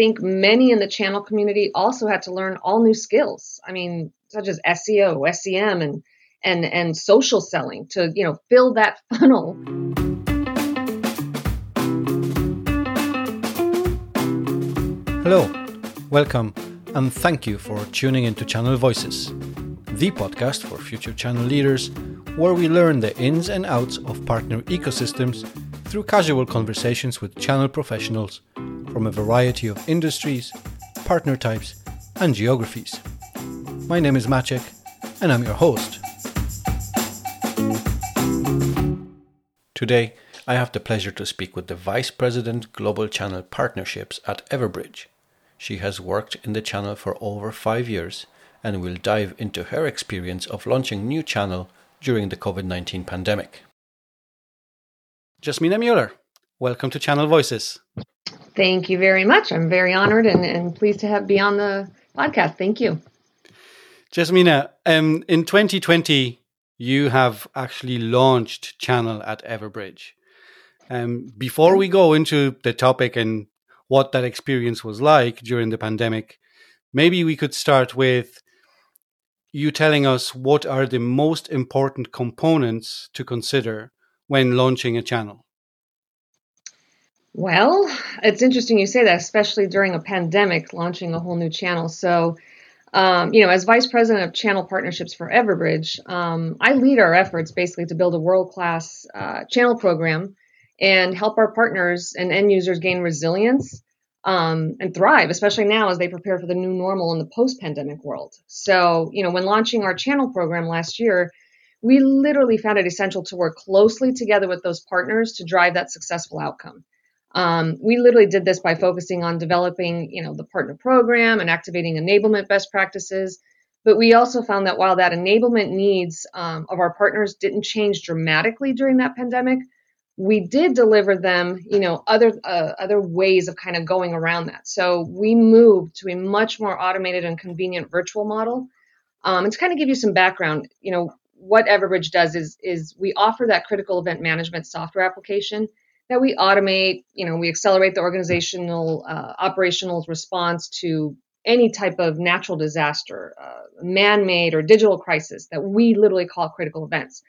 think many in the channel community also had to learn all new skills. I mean, such as SEO, SEM, and and and social selling to you know fill that funnel. Hello, welcome, and thank you for tuning into Channel Voices, the podcast for future channel leaders, where we learn the ins and outs of partner ecosystems through casual conversations with channel professionals from a variety of industries, partner types, and geographies. My name is Maciek, and I'm your host. Today, I have the pleasure to speak with the Vice President Global Channel Partnerships at Everbridge. She has worked in the channel for over five years and will dive into her experience of launching new channel during the COVID 19 pandemic. Jasmina Mueller, welcome to Channel Voices. Thank you very much. I'm very honored and, and pleased to have be on the podcast. Thank you. Jasmina, um, in 2020, you have actually launched Channel at Everbridge. Um, before we go into the topic and what that experience was like during the pandemic, maybe we could start with you telling us what are the most important components to consider when launching a channel? Well, it's interesting you say that, especially during a pandemic, launching a whole new channel. So, um, you know, as vice president of channel partnerships for Everbridge, um, I lead our efforts basically to build a world class uh, channel program and help our partners and end users gain resilience um, and thrive, especially now as they prepare for the new normal in the post pandemic world. So, you know, when launching our channel program last year, we literally found it essential to work closely together with those partners to drive that successful outcome. Um, we literally did this by focusing on developing, you know, the partner program and activating enablement best practices. But we also found that while that enablement needs um, of our partners didn't change dramatically during that pandemic, we did deliver them, you know, other uh, other ways of kind of going around that. So we moved to a much more automated and convenient virtual model. Um, and to kind of give you some background, you know, what Everbridge does is is we offer that critical event management software application that we automate. You know, we accelerate the organizational uh, operational response to any type of natural disaster, uh, man-made or digital crisis that we literally call critical events.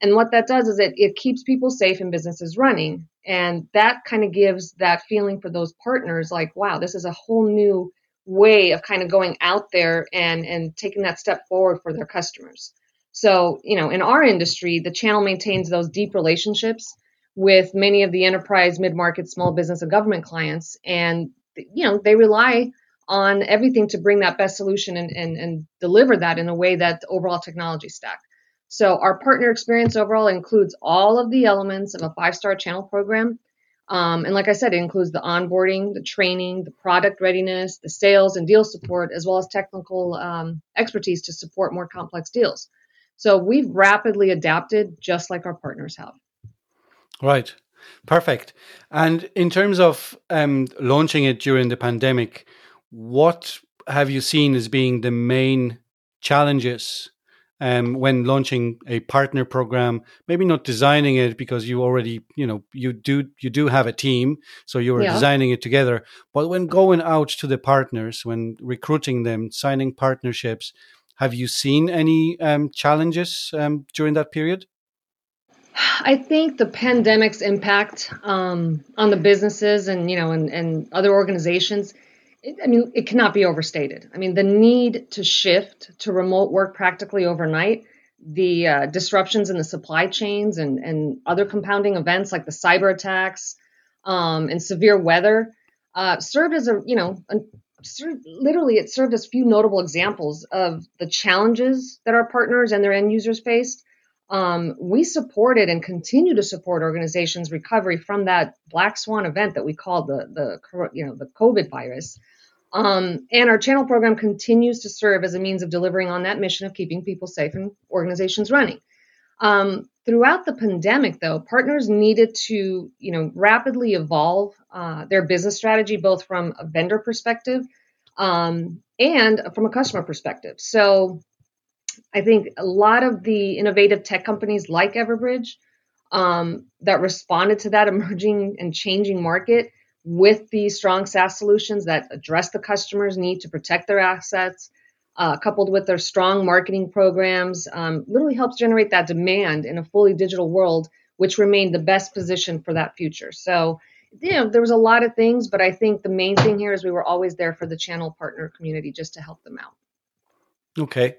And what that does is it, it keeps people safe and businesses running. And that kind of gives that feeling for those partners like, wow, this is a whole new way of kind of going out there and, and taking that step forward for their customers. So, you know, in our industry, the channel maintains those deep relationships with many of the enterprise, mid market, small business, and government clients. And, you know, they rely on everything to bring that best solution and, and, and deliver that in a way that the overall technology stack. So, our partner experience overall includes all of the elements of a five star channel program. Um, and like I said, it includes the onboarding, the training, the product readiness, the sales and deal support, as well as technical um, expertise to support more complex deals. So we've rapidly adapted just like our partners have. Right. Perfect. And in terms of um, launching it during the pandemic, what have you seen as being the main challenges um, when launching a partner program? Maybe not designing it because you already, you know, you do you do have a team, so you were yeah. designing it together. But when going out to the partners, when recruiting them, signing partnerships, have you seen any um, challenges um, during that period? I think the pandemic's impact um, on the businesses and you know and, and other organizations, it, I mean, it cannot be overstated. I mean, the need to shift to remote work practically overnight, the uh, disruptions in the supply chains and and other compounding events like the cyber attacks um, and severe weather uh, served as a you know a, literally it served as few notable examples of the challenges that our partners and their end users faced. Um, we supported and continue to support organizations' recovery from that black swan event that we called the the you know the COVID virus. Um, and our channel program continues to serve as a means of delivering on that mission of keeping people safe and organizations running. Um, throughout the pandemic, though, partners needed to, you know, rapidly evolve uh, their business strategy, both from a vendor perspective um, and from a customer perspective. So, I think a lot of the innovative tech companies like Everbridge um, that responded to that emerging and changing market with these strong SaaS solutions that address the customer's need to protect their assets, uh, coupled with their strong marketing programs, um, literally helps generate that demand in a fully digital world, which remained the best position for that future. So, you know, there was a lot of things, but I think the main thing here is we were always there for the channel partner community just to help them out. Okay.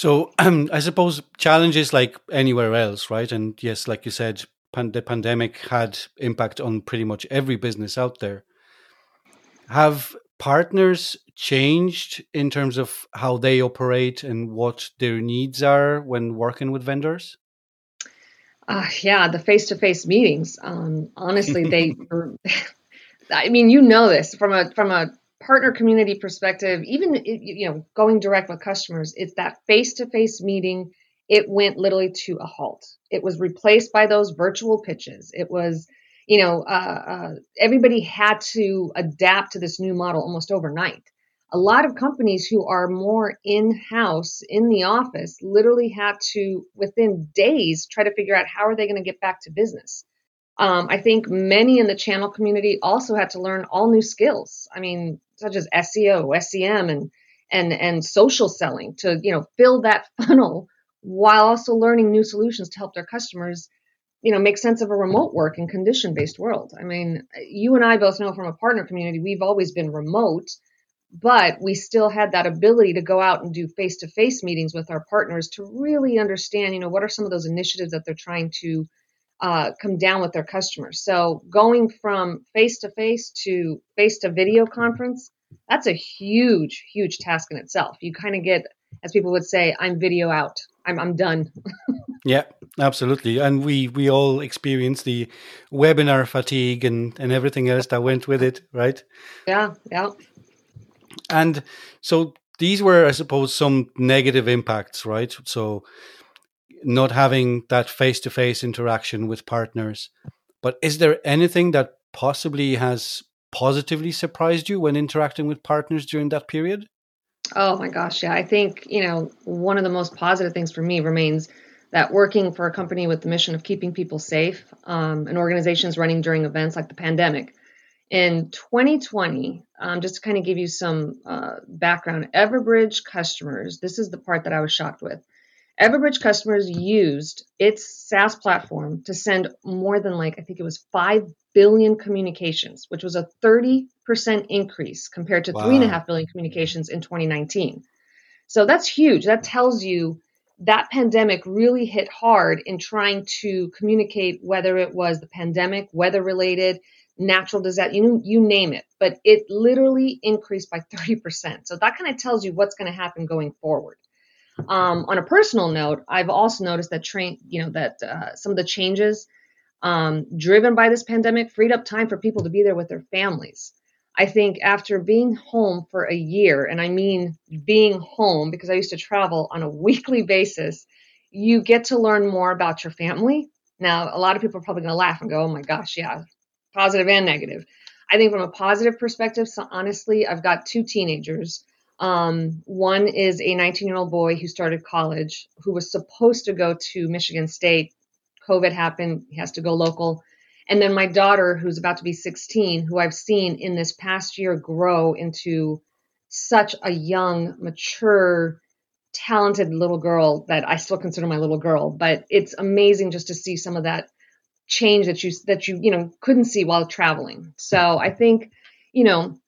So um, I suppose challenges like anywhere else, right? And yes, like you said, pan- the pandemic had impact on pretty much every business out there. Have partners changed in terms of how they operate and what their needs are when working with vendors? Uh, yeah, the face-to-face meetings. Um, honestly, they. I mean, you know this from a from a partner community perspective. Even you know, going direct with customers, it's that face-to-face meeting. It went literally to a halt. It was replaced by those virtual pitches. It was, you know, uh, uh, everybody had to adapt to this new model almost overnight a lot of companies who are more in house in the office literally had to within days try to figure out how are they going to get back to business um, i think many in the channel community also had to learn all new skills i mean such as seo sem and and and social selling to you know fill that funnel while also learning new solutions to help their customers you know make sense of a remote work and condition based world. I mean you and i both know from a partner community we've always been remote but we still had that ability to go out and do face-to-face meetings with our partners to really understand you know what are some of those initiatives that they're trying to uh, come down with their customers. So going from face-to-face to face-to-video conference that's a huge huge task in itself. You kind of get as people would say i'm video out. I'm, I'm done. Yeah absolutely. And we we all experience the webinar fatigue and and everything else that went with it right? Yeah yeah. And so these were, I suppose, some negative impacts, right? So not having that face to face interaction with partners. But is there anything that possibly has positively surprised you when interacting with partners during that period? Oh my gosh, yeah. I think, you know, one of the most positive things for me remains that working for a company with the mission of keeping people safe um, and organizations running during events like the pandemic in 2020, um, just to kind of give you some uh, background, Everbridge customers, this is the part that I was shocked with. Everbridge customers used its SaaS platform to send more than like, I think it was 5 billion communications, which was a 30% increase compared to wow. 3.5 billion communications in 2019. So that's huge. That tells you that pandemic really hit hard in trying to communicate whether it was the pandemic, weather related, natural disaster, you, you name it, but it literally increased by 30%. So that kind of tells you what's going to happen going forward. Um, on a personal note, I've also noticed that train, you know, that uh, some of the changes um, driven by this pandemic freed up time for people to be there with their families. I think after being home for a year, and I mean being home because I used to travel on a weekly basis, you get to learn more about your family. Now, a lot of people are probably going to laugh and go, oh my gosh, yeah, positive and negative. I think from a positive perspective, so honestly, I've got two teenagers. Um, one is a 19 year old boy who started college who was supposed to go to Michigan State. COVID happened, he has to go local. And then my daughter, who's about to be 16, who I've seen in this past year grow into such a young, mature, talented little girl that I still consider my little girl. But it's amazing just to see some of that change that you that you you know couldn't see while traveling. So I think you know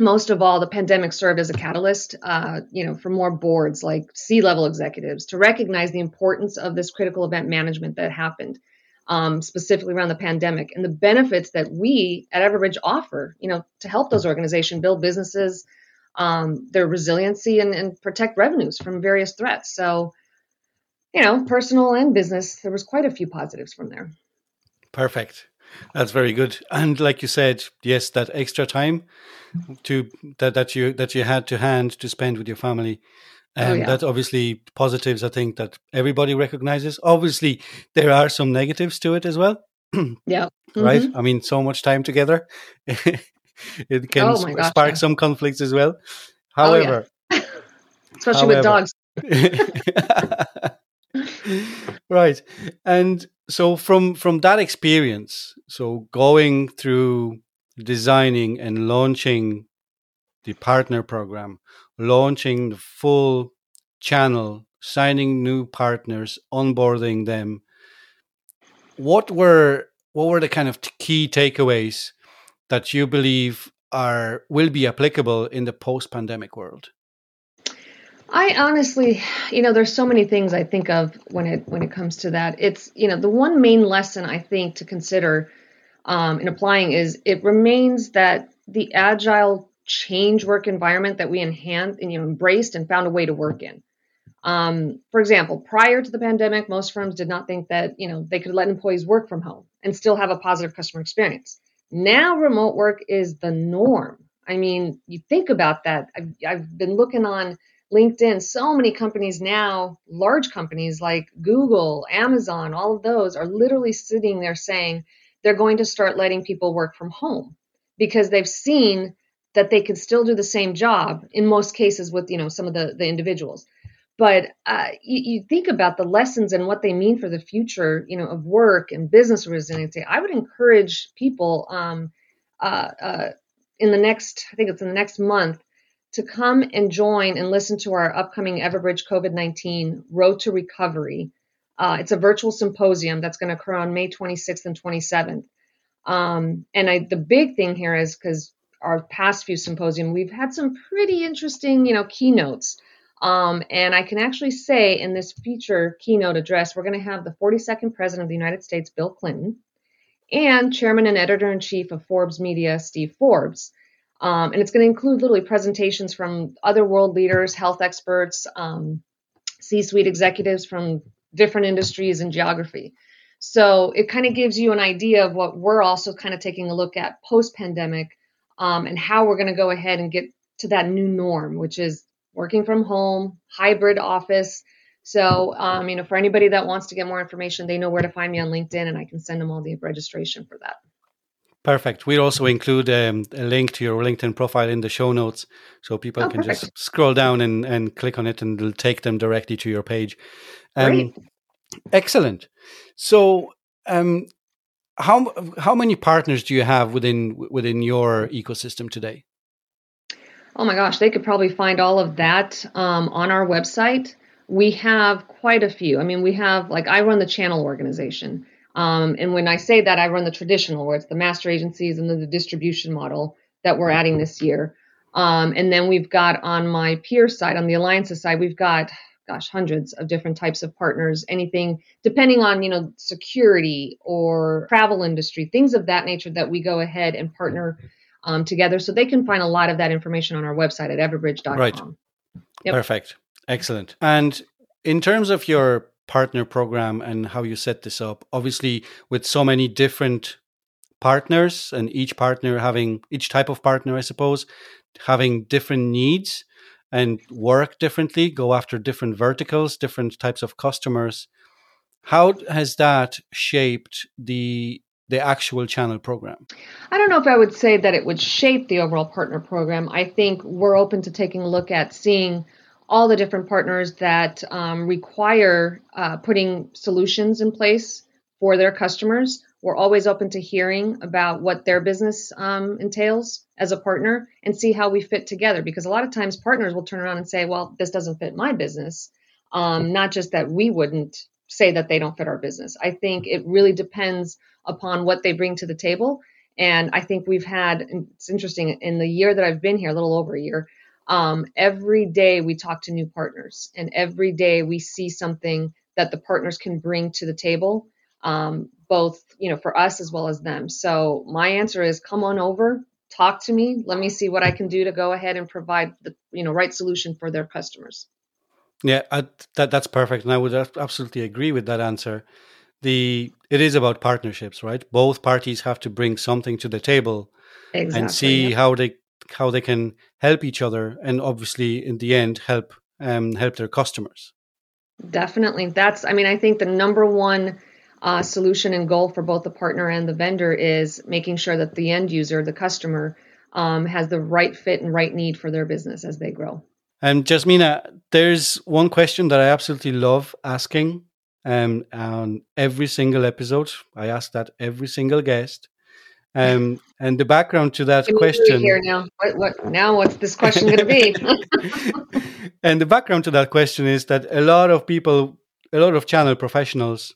most of all the pandemic served as a catalyst uh, you know for more boards like c-level executives to recognize the importance of this critical event management that happened um, specifically around the pandemic and the benefits that we at everbridge offer you know to help those organizations build businesses um, their resiliency and, and protect revenues from various threats so you know personal and business there was quite a few positives from there Perfect. That's very good. And like you said, yes, that extra time to that that you that you had to hand to spend with your family. And oh, um, yeah. that obviously positives I think that everybody recognizes. Obviously there are some negatives to it as well. yeah. Mm-hmm. Right? I mean so much time together. it can oh gosh, spark yeah. some conflicts as well. However, oh, yeah. especially however, with dogs. right. And so from from that experience, so going through designing and launching the partner program, launching the full channel, signing new partners, onboarding them. What were what were the kind of key takeaways that you believe are will be applicable in the post-pandemic world? I honestly, you know, there's so many things I think of when it when it comes to that. It's you know the one main lesson I think to consider um, in applying is it remains that the agile change work environment that we enhanced and you know embraced and found a way to work in. Um, for example, prior to the pandemic, most firms did not think that you know they could let employees work from home and still have a positive customer experience. Now, remote work is the norm. I mean, you think about that. I've, I've been looking on LinkedIn, so many companies now, large companies like Google, Amazon, all of those are literally sitting there saying they're going to start letting people work from home because they've seen that they can still do the same job in most cases with you know some of the the individuals. But uh, you, you, think about the lessons and what they mean for the future you know of work and business resiliency. I would encourage people um, uh, uh, in the next i think it's in the next month to come and join and listen to our upcoming Everbridge COVID 19 Road to Recovery. Uh, it's a virtual symposium that's going to occur on May 26th and 27th. Um, and I, the big thing here is because our past few symposium, we've had some pretty interesting, you know, keynotes. Um, and I can actually say in this feature keynote address, we're going to have the 42nd President of the United States, Bill Clinton, and Chairman and Editor in Chief of Forbes Media, Steve Forbes. Um, and it's going to include literally presentations from other world leaders, health experts, um, C suite executives from different industries and geography. So it kind of gives you an idea of what we're also kind of taking a look at post pandemic um, and how we're going to go ahead and get to that new norm, which is working from home, hybrid office. So, um, you know, for anybody that wants to get more information, they know where to find me on LinkedIn and I can send them all the registration for that. Perfect. We'll also include um, a link to your LinkedIn profile in the show notes so people oh, can perfect. just scroll down and, and click on it and it'll take them directly to your page. Um, Great. Excellent. So, um, how how many partners do you have within within your ecosystem today? Oh my gosh, they could probably find all of that um, on our website. We have quite a few. I mean, we have like I run the channel organization. Um, and when I say that, I run the traditional, where it's the master agencies and then the distribution model that we're adding this year. Um, and then we've got on my peer side, on the alliances side, we've got, gosh, hundreds of different types of partners, anything depending on, you know, security or travel industry, things of that nature that we go ahead and partner um, together. So they can find a lot of that information on our website at everbridge.com. Right. Yep. Perfect. Excellent. And in terms of your partner program and how you set this up. Obviously, with so many different partners and each partner having each type of partner, I suppose, having different needs and work differently, go after different verticals, different types of customers. How has that shaped the the actual channel program? I don't know if I would say that it would shape the overall partner program. I think we're open to taking a look at seeing all the different partners that um, require uh, putting solutions in place for their customers. We're always open to hearing about what their business um, entails as a partner and see how we fit together. Because a lot of times partners will turn around and say, well, this doesn't fit my business. Um, not just that we wouldn't say that they don't fit our business. I think it really depends upon what they bring to the table. And I think we've had, it's interesting, in the year that I've been here, a little over a year, um, every day we talk to new partners and every day we see something that the partners can bring to the table um, both you know for us as well as them. So my answer is come on over talk to me let me see what i can do to go ahead and provide the you know right solution for their customers. Yeah I, that that's perfect and i would absolutely agree with that answer. The it is about partnerships right? Both parties have to bring something to the table exactly, and see yeah. how they how they can help each other and obviously in the end help um, help their customers definitely that's i mean i think the number one uh, solution and goal for both the partner and the vendor is making sure that the end user the customer um, has the right fit and right need for their business as they grow um, Jasmina, there's one question that I absolutely love asking um, on every single episode. I ask that every single guest. Um, and the background to that question here now. What, what now? What's this question going to be? and the background to that question is that a lot of people, a lot of channel professionals,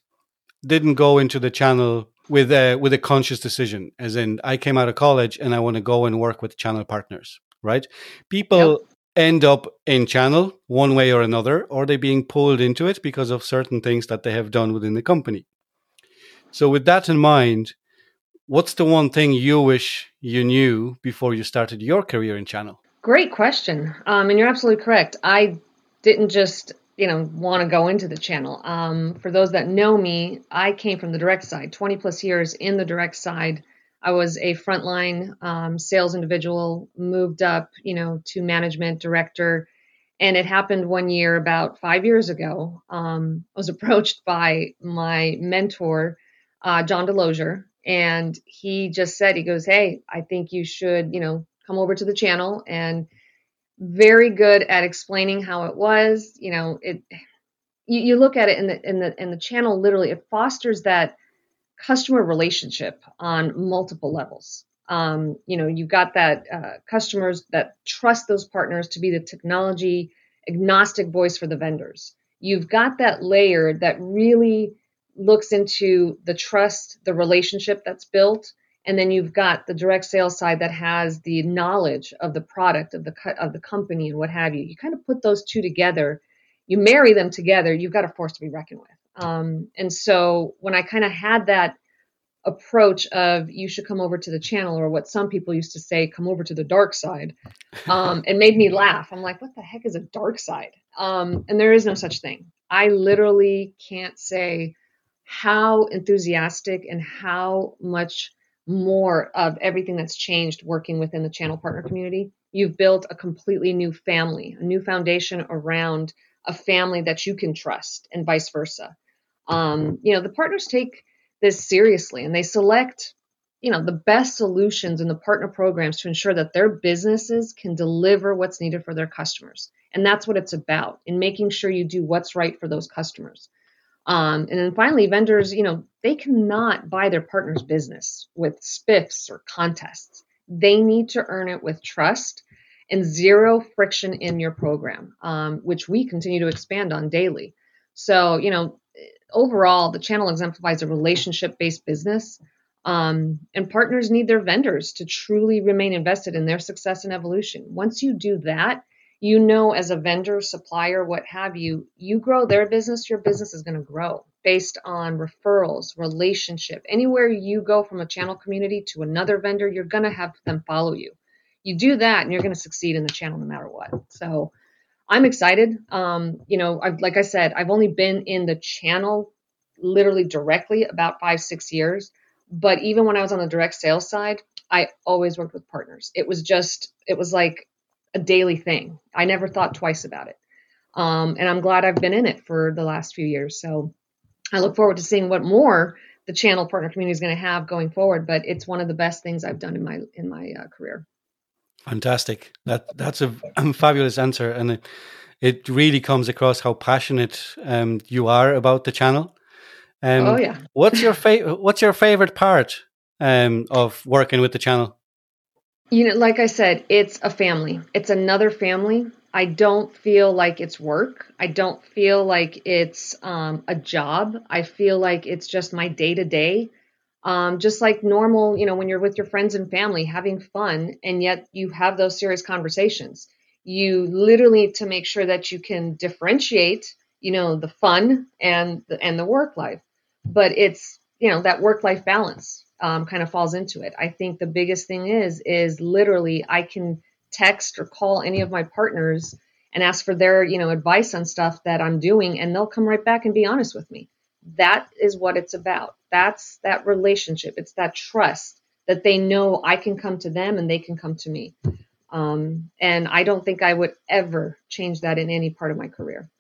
didn't go into the channel with a with a conscious decision. As in, I came out of college and I want to go and work with channel partners. Right? People yep. end up in channel one way or another, or they're being pulled into it because of certain things that they have done within the company. So, with that in mind, what's the one thing you wish you knew before you started your career in channel? Great question. Um, and you're absolutely correct. I didn't just you know want to go into the channel um, for those that know me i came from the direct side 20 plus years in the direct side i was a frontline um, sales individual moved up you know to management director and it happened one year about five years ago um, i was approached by my mentor uh, John DeLozier, and he just said, he goes, "Hey, I think you should, you know, come over to the channel." And very good at explaining how it was. You know, it. You, you look at it in the in the in the channel. Literally, it fosters that customer relationship on multiple levels. Um, you know, you've got that uh, customers that trust those partners to be the technology agnostic voice for the vendors. You've got that layer that really looks into the trust, the relationship that's built, and then you've got the direct sales side that has the knowledge of the product of the of the company and what have you. You kind of put those two together, you marry them together. You've got a force to be reckoned with. Um, and so when I kind of had that approach of you should come over to the channel or what some people used to say come over to the dark side um, it made me laugh i'm like what the heck is a dark side um, and there is no such thing i literally can't say how enthusiastic and how much more of everything that's changed working within the channel partner community. You've built a completely new family, a new foundation around a family that you can trust, and vice versa. Um, you know, the partners take this seriously and they select, you know, the best solutions in the partner programs to ensure that their businesses can deliver what's needed for their customers. And that's what it's about in making sure you do what's right for those customers. Um, and then finally, vendors, you know, they cannot buy their partner's business with spiffs or contests. They need to earn it with trust and zero friction in your program, um, which we continue to expand on daily. So, you know, overall, the channel exemplifies a relationship based business. Um, and partners need their vendors to truly remain invested in their success and evolution. Once you do that, you know as a vendor supplier what have you you grow their business your business is going to grow based on referrals relationship. Anywhere you go from a channel community to another vendor you're going to have them follow you. You do that and you're going to succeed in the channel no matter what. So i'm excited. Um, you know I've, like i said i've only been in the channel literally directly about five six years but even when i was on the direct sales side i always worked with partners. It was just it was like a daily thing. I never thought twice about it. Um, and I'm glad I've been in it for the last few years. So I look forward to seeing what more the channel partner community is going to have going forward. But it's one of the best things I've done in my in my uh, career. Fantastic. That that's a, fabulous answer, and it, it, really comes across how passionate um, you are about the channel. Um, oh yeah. what's your favorite? What's your favorite part um, of working with the channel? You know, like I said, it's a family. It's another family. I don't feel like it's work. I don't feel like it's um, a job. I feel like it's just my day to day. Just like normal, you know, when you're with your friends and family having fun, and yet you have those serious conversations. You literally to make sure that you can differentiate, you know, the fun and the, and the work life. But it's you know that work life balance um, kind of falls into it. I think the biggest thing is is literally I can text or call any of my partners and ask for their you know advice on stuff that I'm doing, and they'll come right back and be honest with me. That is what it's about. That's that relationship. It's that trust that they know I can come to them and they can come to me. Um, and I don't think I would ever change that in any part of my career.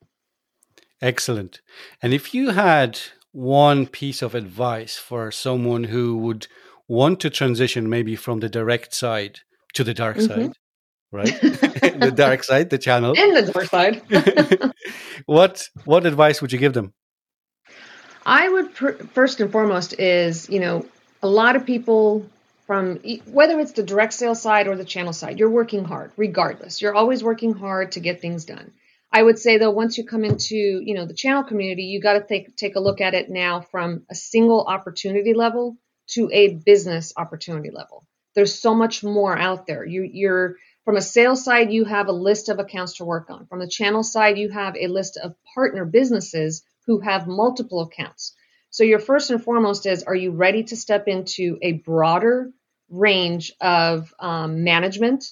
Excellent. And if you had one piece of advice for someone who would want to transition maybe from the direct side to the dark mm-hmm. side, right? the dark side, the channel. In the dark side. what what advice would you give them? I would pr- first and foremost is, you know, a lot of people from whether it's the direct sales side or the channel side, you're working hard regardless. You're always working hard to get things done. I would say though, once you come into you know the channel community, you got to take take a look at it now from a single opportunity level to a business opportunity level. There's so much more out there. You, you're from a sales side, you have a list of accounts to work on. From the channel side, you have a list of partner businesses who have multiple accounts. So your first and foremost is, are you ready to step into a broader range of um, management,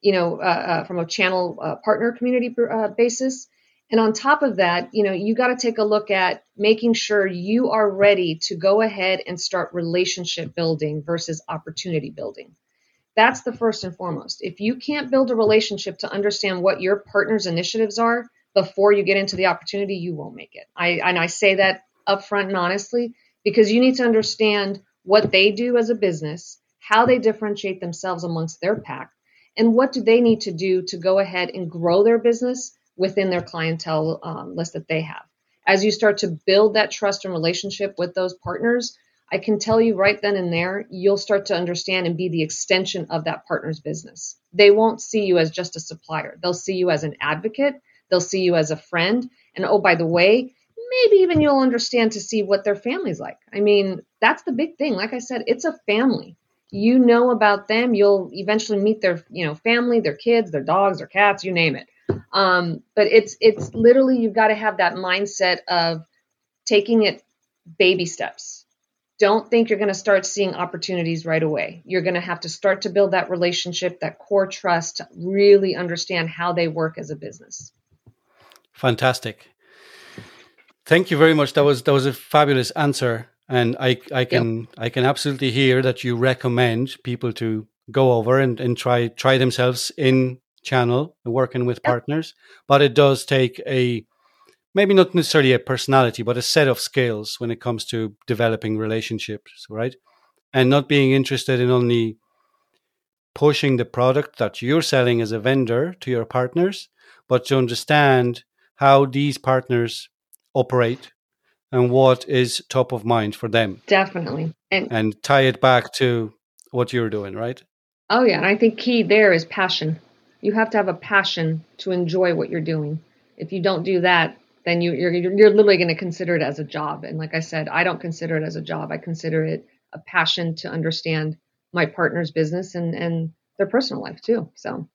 you know, uh, uh, from a channel uh, partner community uh, basis? And on top of that, you know, you got to take a look at making sure you are ready to go ahead and start relationship building versus opportunity building. That's the first and foremost. If you can't build a relationship to understand what your partner's initiatives are before you get into the opportunity, you won't make it. I and I say that upfront and honestly because you need to understand what they do as a business, how they differentiate themselves amongst their pack, and what do they need to do to go ahead and grow their business within their clientele um, list that they have. As you start to build that trust and relationship with those partners, I can tell you right then and there, you'll start to understand and be the extension of that partner's business. They won't see you as just a supplier. They'll see you as an advocate. They'll see you as a friend. And oh, by the way, maybe even you'll understand to see what their family's like. I mean, that's the big thing. Like I said, it's a family. You know about them. You'll eventually meet their, you know, family, their kids, their dogs, their cats, you name it. Um, but it's it's literally you've got to have that mindset of taking it baby steps. Don't think you're going to start seeing opportunities right away. You're going to have to start to build that relationship, that core trust, to really understand how they work as a business. Fantastic. Thank you very much. That was that was a fabulous answer, and I I can yep. I can absolutely hear that you recommend people to go over and, and try try themselves in channel working with yep. partners, but it does take a maybe not necessarily a personality, but a set of skills when it comes to developing relationships, right? And not being interested in only pushing the product that you're selling as a vendor to your partners, but to understand how these partners operate and what is top of mind for them. Definitely. And, and tie it back to what you're doing, right? Oh, yeah. And I think key there is passion. You have to have a passion to enjoy what you're doing. If you don't do that, then you, you're, you're literally going to consider it as a job. And like I said, I don't consider it as a job. I consider it a passion to understand my partner's business and, and their personal life too. So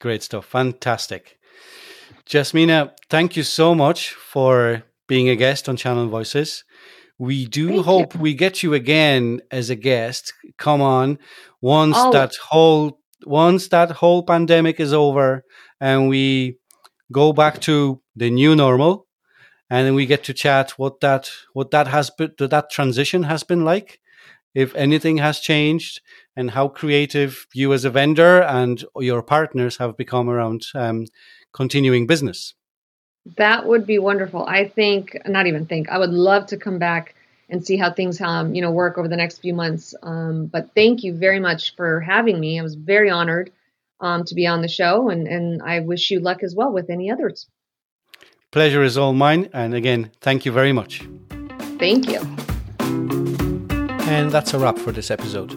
great stuff. Fantastic. Jasmina, thank you so much for being a guest on Channel Voices. We do thank hope you. we get you again as a guest. Come on, once oh. that whole once that whole pandemic is over and we go back to the new normal, and then we get to chat what that what that has been that transition has been like, if anything has changed, and how creative you as a vendor and your partners have become around um, continuing business. That would be wonderful. I think, not even think, I would love to come back and see how things um, you know work over the next few months. Um, but thank you very much for having me. I was very honored um, to be on the show, and and I wish you luck as well with any others. Pleasure is all mine, and again, thank you very much. Thank you. And that's a wrap for this episode.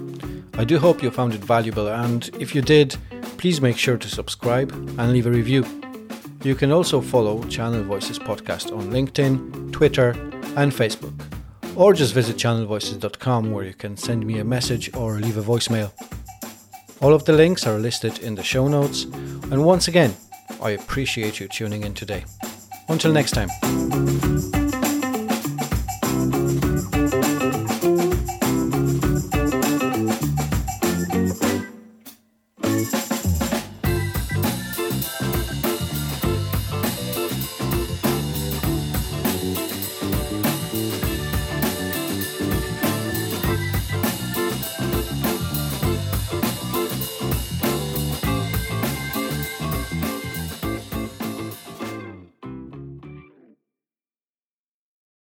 I do hope you found it valuable, and if you did, please make sure to subscribe and leave a review. You can also follow Channel Voices Podcast on LinkedIn, Twitter, and Facebook. Or just visit channelvoices.com where you can send me a message or leave a voicemail. All of the links are listed in the show notes. And once again, I appreciate you tuning in today. Until next time.